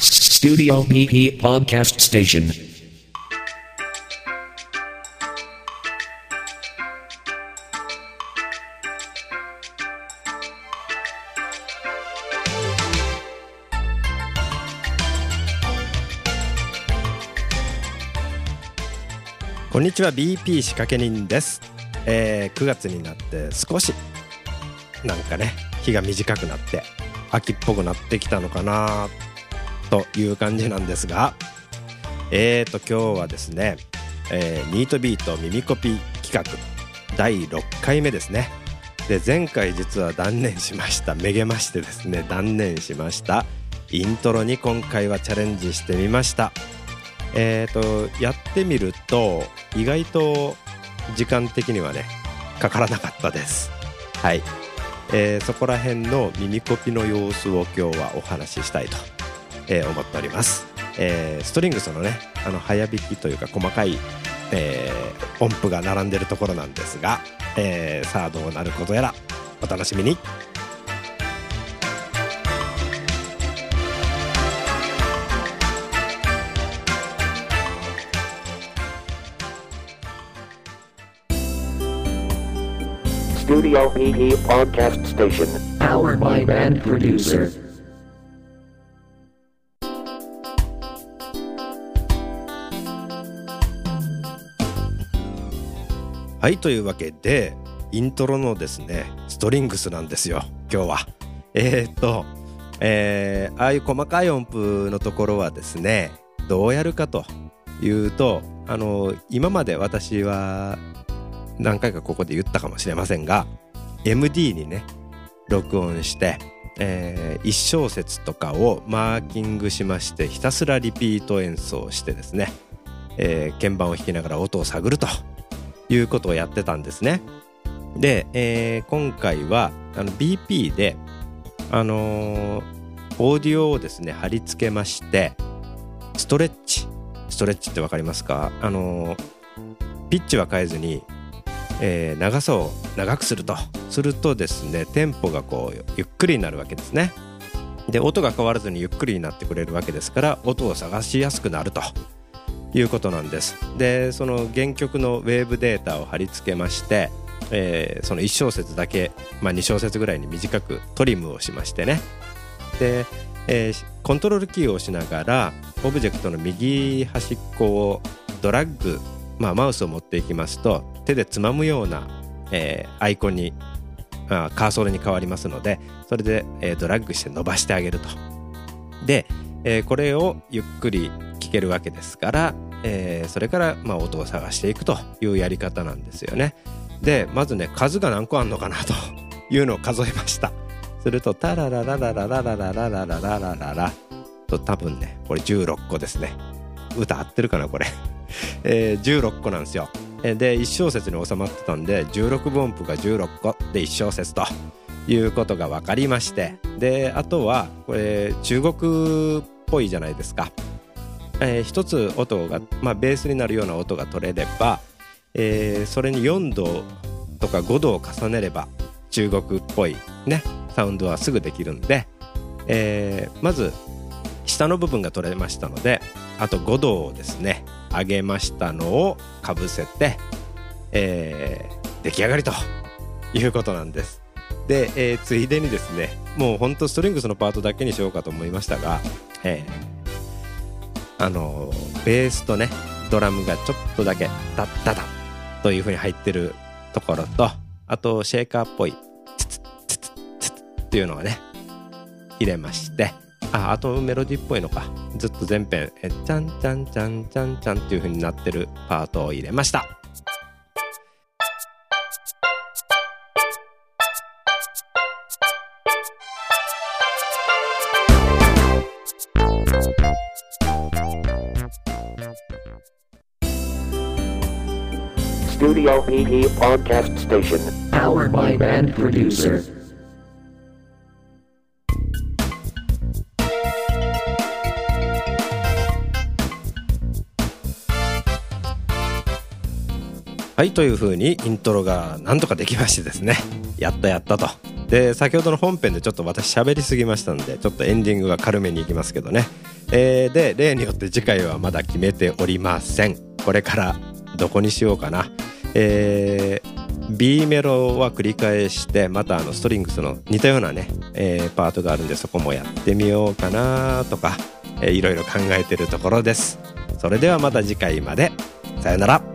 Studio PP Podcast Station. こんにちは BP 仕掛け人です、えー9月になって少しなんかね日が短くなって秋っぽくなってきたのかなという感じなんですがえーと今日はですね、えーニートビート耳コピ企画第6回目ですね。で前回実は断念しました。めげましてですね断念しました。イントロに今回はチャレンジしてみました。えー、とやってみると意外と時間的にはねかからなかったです。はい、えーそこら辺の耳コピの様子を今日はお話ししたいと、えー思っております、えーストリングスのねあの早弾きというか細かい、え音符が並んでるところなんですが、えーさあどうなることやらお楽しみに。Studio PP Podcast Station. Powered by Band Producer. はいというわけでイントロのですねストリングスなんですよ今日はえー、っとえーああいう細かい音符のところはですねどうやるかというとあの今まで私は何回かここで言ったかもしれませんが MD にね録音して、え1小節とかをマーキングしましてひたすらリピート演奏してですね、えー鍵盤を弾きながら音を探るということをやってたんですね。で、えー今回はあの BP で、あのーオーディオをですね貼り付けましてストレッチストレッチってわかりますか？あのーピッチは変えずに、えー長さを長くすると。するとですねテンポがこうゆっくりになるわけですね。で音が変わらずにゆっくりになってくれるわけですから音を探しやすくなると。いうことなんです。でその原曲のウェーブデータを貼り付けまして、えーその1小節だけ、まあ、2小節ぐらいに短くトリムをしましてね。で、えーコントロールキーを押しながらオブジェクトの右端っこをドラッグ、まあ、マウスを持っていきますと手でつまむような、えーアイコンにあカーソルに変わりますのでそれで、えードラッグして伸ばしてあげると。で、えーこれをゆっくり聴けるわけですから、えーそれから、まあ、音を探していくというやり方なんですよね。でまずね数が何個あるのかなと いうのを数えました。するとタラララララララララララララララと多分ねこれ16個ですね。歌合ってるかなこれ、えー16個なんですよ。で1小節に収まってたんで16分音符が16個。で1小節ということが分かりまして。であとはこれ中国っぽいじゃないですか、えー一つ音が、まあ、ベースになるような音が取れれば、えーそれに4度とか5度を重ねれば中国っぽいねサウンドはすぐできるんで、えーまず下の部分が取れましたのであと5度をですね上げましたのをかぶせて、えー出来上がりということなんです。で、えーついでにですねもうほんとストリングスのパートだけにしようかと思いましたが、えーあのベースとねドラムがちょっとだけダッダダッという風に入ってるところとあとシェーカーっぽいツツツツツツっていうのがね入れましてああとメロディっぽいのかずっと全編えチャンチャンチャンチャンチャンっていう風になってるパートを入れました。Studio PP Podcast Station. Powered by Band Producer. はいというふうにイントロがなんとかできましてですね。やったやったと。で先ほどの本編でちょっと私喋りすぎましたんでちょっとエンディングが軽めにいきますけどね、えー、で例によって次回はまだ決めておりません。これからどこにしようかな。えー、B メロは繰り返してまたあのストリングスの似たようなね、えー、パートがあるんでそこもやってみようかなとか、えー、いろいろ考えてるところです。それではまた次回まで。さよなら。